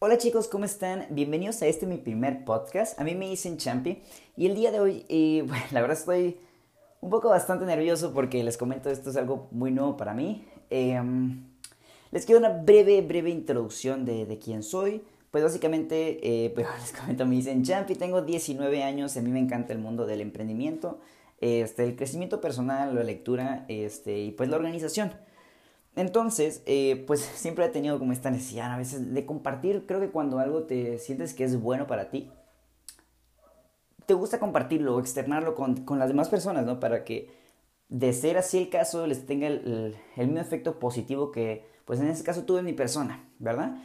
Hola chicos, ¿cómo están? Bienvenidos a este mi primer podcast. A mí me dicen Champi y el día de hoy, bueno, la verdad estoy un poco bastante nervioso porque les comento esto es algo muy nuevo para mí. Em, les quiero una breve, breve introducción de, quién soy. Pues básicamente, eh, pues les comento, me dicen Champi, tengo 19 años, a mí me encanta el mundo del emprendimiento, este, el crecimiento personal, la lectura este, y pues la organización. Entonces, eh, pues siempre he tenido como esta necesidad a veces de compartir. Creo que cuando algo te sientes que es bueno para ti, te gusta compartirlo o externarlo con, con las demás personas, ¿no? Para que de ser así el caso les tenga el, mismo efecto positivo que, pues en este caso tuve en mi persona, ¿verdad?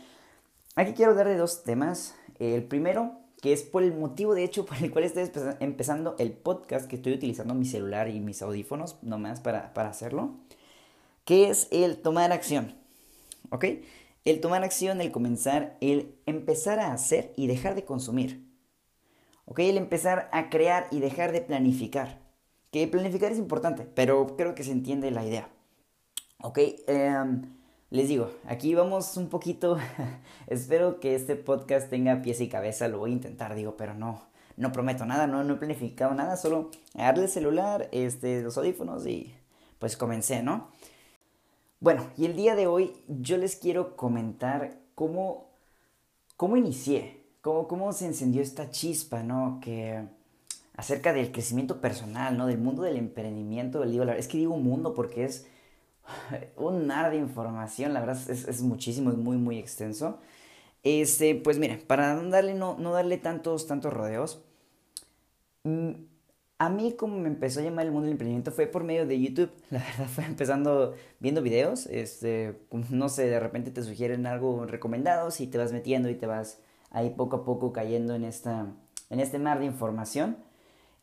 Aquí quiero darle dos temas. El primero, que es por el motivo de hecho por el cual estoy empezando el podcast, que estoy utilizando mi celular y mis audífonos nomás para, para hacerlo. ¿Qué es el tomar acción? ¿Ok? El tomar acción, el comenzar, el empezar a hacer y dejar de consumir. ¿Ok? El empezar a crear y dejar de planificar. Que planificar es importante, pero creo que se entiende la idea. ¿Ok? Em, les digo, aquí vamos un poquito. Espero que este podcast tenga pies y cabeza. Lo voy a intentar, digo, pero no, no prometo nada, no, no he planificado nada. Solo darle el celular, este, los audífonos y pues comencé, ¿no? Bueno, y el día de hoy yo les quiero comentar cómo, cómo inicié, cómo, cómo se encendió esta chispa, ¿no? Que acerca del crecimiento personal, ¿no? Del mundo del emprendimiento, digo, es que digo mundo porque es un mar de información, la verdad es, es muchísimo, es muy, muy extenso. Este, pues miren, para darle, no, no darle tantos, tantos rodeos, mm, a mí como me empezó a llamar el mundo del emprendimiento fue por medio de YouTube. La verdad fue empezando viendo videos, este, no sé, de repente te sugieren algo recomendado y te vas metiendo y te vas ahí poco a poco cayendo en, esta, en este mar de información.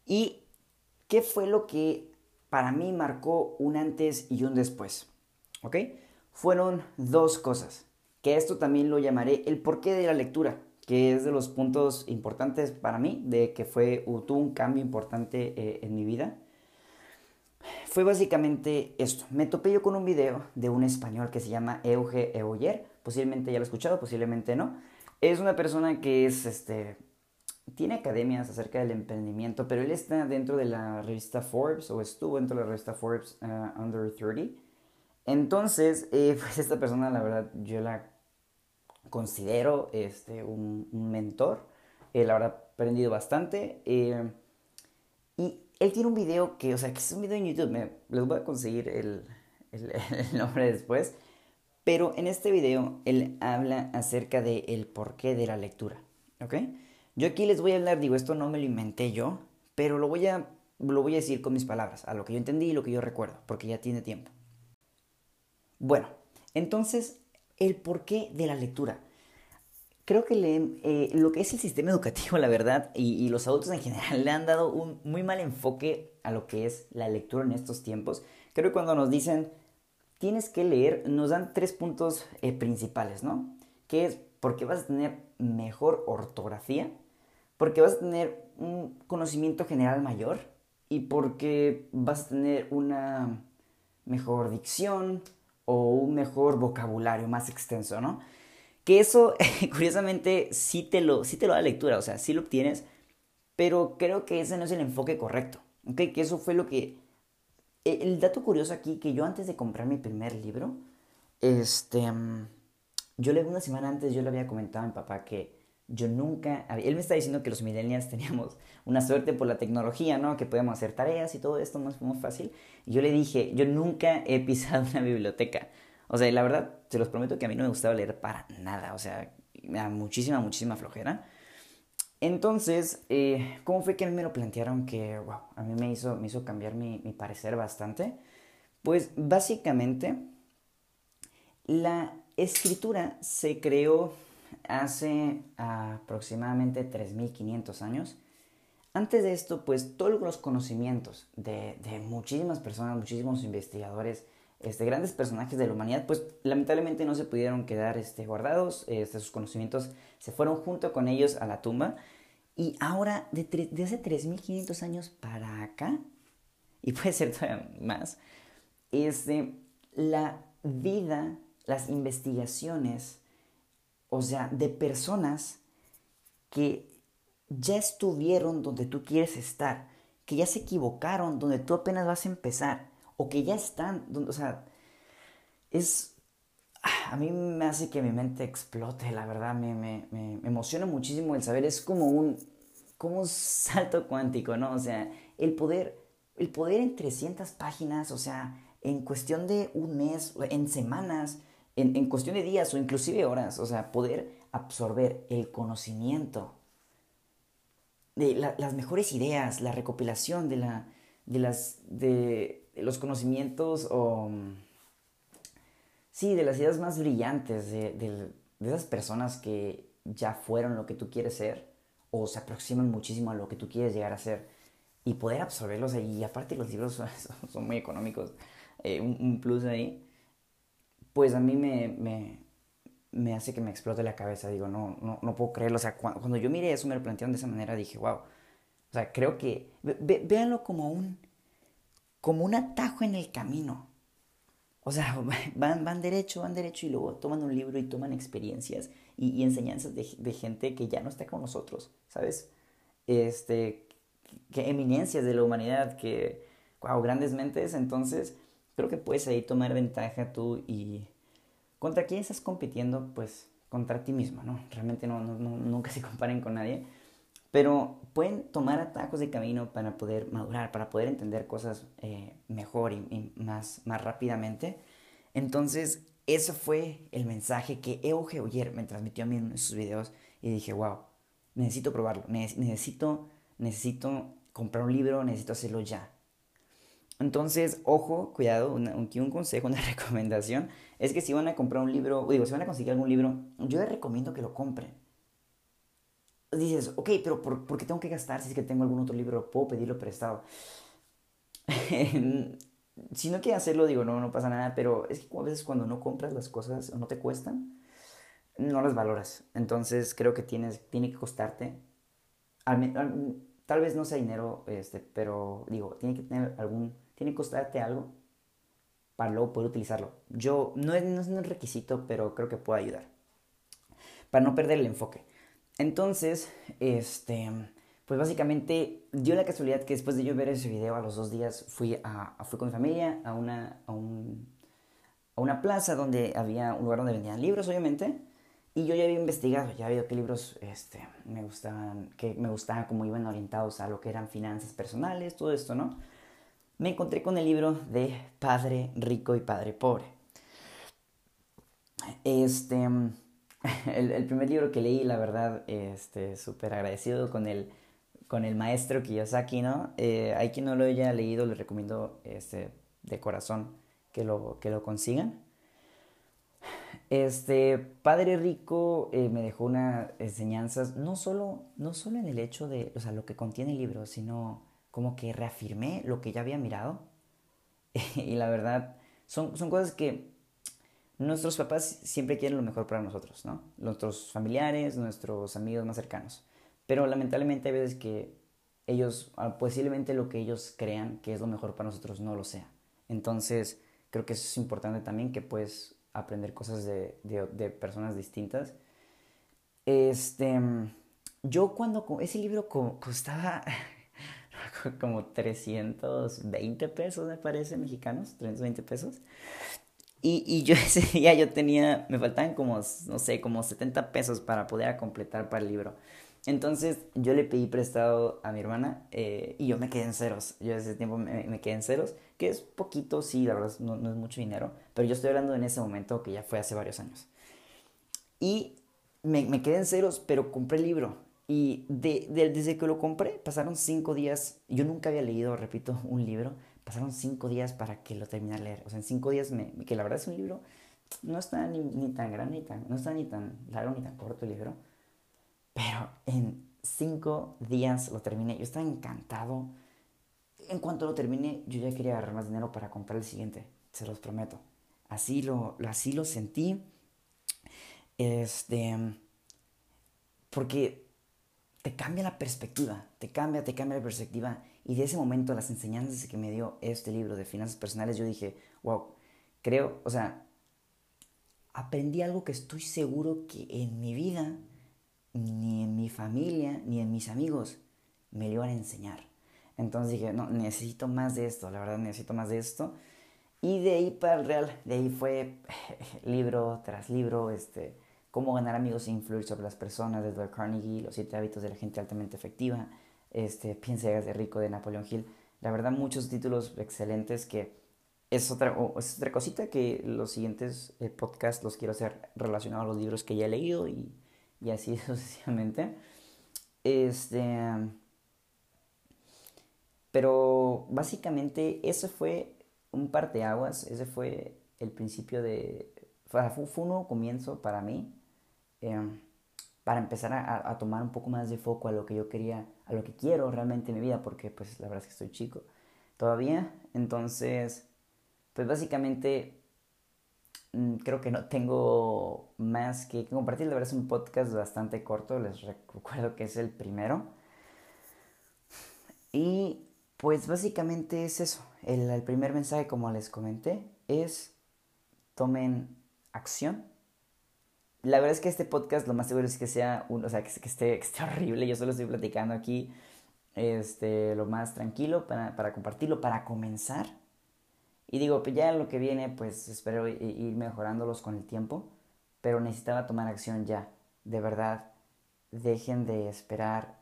¿Y qué fue lo que para mí marcó un antes y un después? ¿Ok? Fueron dos cosas, que esto también lo llamaré el porqué de la lectura que es de los puntos importantes para mí, de que fue, tuvo un cambio importante eh, en mi vida, fue básicamente esto. Me topé yo con un video de un español que se llama Euge Euler, posiblemente ya lo he escuchado, posiblemente no. Es una persona que es, este, tiene academias acerca del emprendimiento, pero él está dentro de la revista Forbes, o estuvo dentro de la revista Forbes uh, Under 30. Entonces, eh, pues esta persona, la verdad, yo la considero este, un, mentor. Eh, la verdad, he aprendido bastante. Eh, y él tiene un video que, o sea, que es un video en YouTube. Me, les voy a conseguir el, el, nombre después. Pero en este video él habla acerca del el porqué de la lectura. ¿Ok? Yo aquí les voy a hablar, digo, esto no me lo inventé yo, pero lo voy a, lo voy a decir con mis palabras, a lo que yo entendí y lo que yo recuerdo, porque ya tiene tiempo. Bueno, entonces el porqué de la lectura. Creo que eh, lo que es el sistema educativo, la verdad, y, los adultos en general le han dado un muy mal enfoque a lo que es la lectura en estos tiempos. Creo que cuando nos dicen tienes que leer, nos dan tres puntos eh, principales, ¿no? Que es porque vas a tener mejor ortografía, porque vas a tener un conocimiento general mayor y porque vas a tener una mejor dicción, o un mejor vocabulario más extenso, ¿no? Que eso, curiosamente, sí te, lo, sí te lo da lectura, o sea, sí lo obtienes, pero creo que ese no es el enfoque correcto, ¿ok? Que eso fue lo que... E, el dato curioso aquí, que yo antes de comprar mi primer libro, este... Mm, yo le una semana antes, yo le había comentado a mi papá que yo nunca, él me está diciendo que los millennials teníamos una suerte por la tecnología, ¿no? Que podíamos hacer tareas y todo esto más muy fácil. Y yo le dije, yo nunca he pisado una biblioteca. O sea, la verdad, se los prometo que a mí no me gustaba leer para nada. O sea, me da muchísima, muchísima flojera. Entonces, eh, ¿cómo fue que me lo plantearon que, wow, a mí me hizo, me hizo cambiar mi, mi parecer bastante? Pues básicamente, la escritura se creó hace aproximadamente 3.500 años. Antes de esto, pues todos los conocimientos de, muchísimas personas, muchísimos investigadores, este, grandes personajes de la humanidad, pues lamentablemente no se pudieron quedar este, guardados, este, sus conocimientos se fueron junto con ellos a la tumba. Y ahora, de, de hace 3.500 años para acá, y puede ser todavía más, este, la vida, las investigaciones, O sea, de personas que ya estuvieron donde tú quieres estar, que ya se equivocaron donde tú apenas vas a empezar, o que ya están, o sea, es, a mí me hace que mi mente explote, la verdad, me, me, me, emociona muchísimo el saber, es como un, como un salto cuántico, ¿no? O sea, el poder, el poder en 300 páginas, o sea, en cuestión de un mes, en semanas, en, cuestión de días o inclusive horas, o sea, poder absorber el conocimiento de las mejores ideas, la recopilación de, la, de, los conocimientos o... Sí, de las ideas más brillantes de, de, esas personas que ya fueron lo que tú quieres ser o se aproximan muchísimo a lo que tú quieres llegar a ser y poder absorberlos ahí. Y aparte los libros son, muy económicos, eh, un, plus ahí, pues a mí me, me, me hace que me explote la cabeza. Digo, no, no, no puedo creerlo. O sea, cuando, yo miré eso, me lo plantearon de esa manera, dije, wow. O sea, creo que, véanlo como un, como un atajo en el camino. O sea, van, van derecho, van derecho y luego toman un libro y toman experiencias y, enseñanzas de, de, gente que ya no está con nosotros, ¿sabes? Este, que eminencias de la humanidad, que, wow, grandes mentes. Entonces, creo que puedes ahí tomar ventaja tú y ¿Contra quién estás compitiendo? Pues contra ti mismo, ¿no? Realmente no, nunca se comparen con nadie. Pero pueden tomar atajos de camino para poder madurar, para poder entender cosas eh, mejor y, más, más rápidamente. Entonces, eso fue el mensaje que Euge Oyer me transmitió a mí en sus videos y dije, wow, necesito probarlo, necesito, necesito comprar un libro, necesito hacerlo ya. Entonces, ojo, cuidado, un, un consejo, una recomendación es que si van a comprar un libro, digo, si van a conseguir algún libro, yo les recomiendo que lo compren. Dices, ok, pero ¿por, qué tengo que gastar si es que tengo algún otro libro? Puedo pedirlo prestado. si no quieres hacerlo, digo, no, no pasa nada, pero es que a veces cuando no compras las cosas o no te cuestan, no las valoras. Entonces creo que tienes, tiene que costarte, tal vez no sea dinero, este, pero digo, tiene que tener algún tiene que costarte algo para luego poder utilizarlo. Yo, no es, no es un requisito, pero creo que puede ayudar. Para no perder el enfoque. Entonces, este, pues básicamente dio la casualidad que después de yo ver ese video a los dos días fui, a, fui con mi familia a una, a, un, a una plaza donde había un lugar donde vendían libros, obviamente. Y yo ya había investigado, ya había visto qué libros este, me gustaban, que me gustaban, cómo iban orientados a lo que eran finanzas personales, todo esto, ¿no? Me encontré con el libro de Padre Rico y Padre Pobre. Este, el, primer libro que leí, la verdad, este, súper agradecido con el, con el maestro Kiyosaki, ¿no? Eh, hay quien no lo haya leído, les recomiendo este, de corazón que lo, que lo consigan. Este, Padre Rico eh, me dejó unas enseñanzas, no solo, no solo en el hecho de, o sea, lo que contiene el libro, sino como que reafirmé lo que ya había mirado. y la verdad, son, son cosas que nuestros papás siempre quieren lo mejor para nosotros, ¿no? Nuestros familiares, nuestros amigos más cercanos. Pero lamentablemente hay veces que ellos, ah, posiblemente lo que ellos crean que es lo mejor para nosotros no lo sea. Entonces, creo que eso es importante también, que puedes aprender cosas de, de, de personas distintas. Este, yo cuando ese libro costaba como 320 pesos, me parece, mexicanos, 320 pesos. Y, y yo ese día yo tenía, me faltaban como, no sé, como 70 pesos para poder completar para el libro. Entonces yo le pedí prestado a mi hermana eh, y yo me quedé en ceros. Yo ese tiempo me, me, quedé en ceros, que es poquito, sí, la verdad no, no, es mucho dinero, pero yo estoy hablando en ese momento que ya fue hace varios años. Y me, me quedé en ceros, pero compré el libro. Y de, desde que lo compré, pasaron cinco días. Yo nunca había leído, repito, un libro. Pasaron cinco días para que lo terminara de leer. O sea, en cinco días, me, que la verdad es un libro, no está ni, ni tan grande, ni tan, no está ni tan largo ni tan corto el libro. Pero en cinco días lo terminé. Yo estaba encantado. En cuanto lo terminé, yo ya quería agarrar más dinero para comprar el siguiente. Se los prometo. Así lo, así lo sentí. Este. Porque te cambia la perspectiva, te cambia, te cambia la perspectiva. Y de ese momento, las enseñanzas que me dio este libro de finanzas personales, yo dije, wow, creo, o sea, aprendí algo que estoy seguro que en mi vida, ni en mi familia, ni en mis amigos me lo iban a enseñar. Entonces dije, no, necesito más de esto, la verdad necesito más de esto. Y de ahí para el real, de ahí fue libro tras libro, este, cómo ganar amigos e influir sobre las personas de Carnegie, los siete hábitos de la gente altamente efectiva, este, Piensa de rico de Napoleon Hill. La verdad, muchos títulos excelentes que es otra, es otra cosita que los siguientes eh, podcasts los quiero hacer relacionados a los libros que ya he leído y, y así sucesivamente. Este, pero básicamente ese fue un parteaguas, ese fue el principio de... Fue, fue un nuevo comienzo para mí, em, para empezar a, tomar un poco más de foco a lo que yo quería, a lo que quiero realmente en mi vida, porque pues la verdad es que estoy chico todavía. Entonces, pues básicamente mm, creo que no tengo más que compartir. La verdad es un podcast bastante corto, les recuerdo que es el primero. Y pues básicamente es eso. El, primer mensaje, como les comenté, es tomen acción. La verdad es que este podcast lo más seguro es que sea un, o sea, que, esté, que esté horrible. Yo solo estoy platicando aquí este, lo más tranquilo para, para compartirlo, para comenzar. Y digo, pues ya lo que viene, pues espero ir mejorándolos con el tiempo, pero necesitaba tomar acción ya. De verdad, dejen de esperar.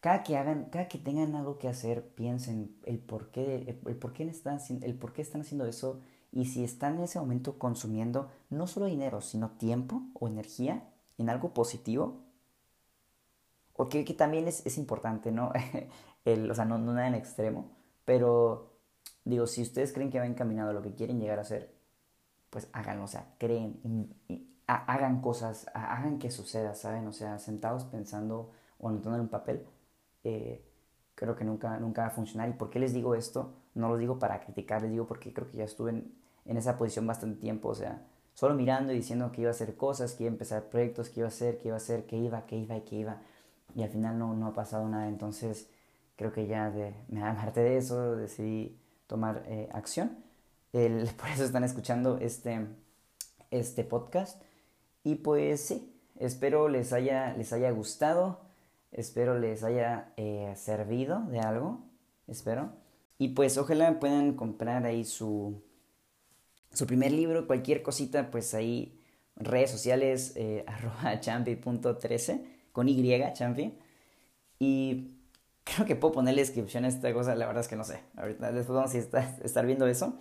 Cada que hagan, cada que tengan algo que hacer, piensen el por qué, el, por qué están, el por qué están haciendo eso y si están en ese momento consumiendo no solo dinero, sino tiempo o energía en algo positivo. Porque que también es, es importante, ¿no? el, o sea, no, nada en extremo, pero Digo, si ustedes creen que van encaminado a lo que quieren llegar a ser, pues háganlo, o sea, creen, hagan cosas, hagan que suceda, ¿saben? O sea, sentados pensando o anotando en un papel, eh, creo que nunca, nunca va a funcionar. ¿Y por qué les digo esto? No lo digo para criticar, les digo porque creo que ya estuve en, esa posición bastante tiempo, o sea, solo mirando y diciendo que iba a hacer cosas, que iba a empezar proyectos, que iba a hacer, que iba a hacer, que iba, que iba y que iba. Y al final no, no ha pasado nada, entonces creo que ya de, me harté de eso, decidí tomar eh, acción. por eso están escuchando este, este podcast. Y pues sí, espero les haya, les haya gustado, espero les haya eh, servido de algo, espero. Y pues ojalá puedan comprar ahí su, su primer libro, cualquier cosita, pues ahí redes sociales, eh, arroba champi.13, con Y, champi. Y Creo que puedo ponerle descripción a esta cosa, la verdad es que no sé. Ahorita después vamos a estar, viendo eso.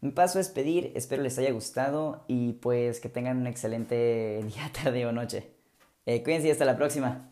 Mi paso es pedir, espero les haya gustado y pues que tengan un excelente día, tarde o noche. Eh, cuídense y hasta la próxima.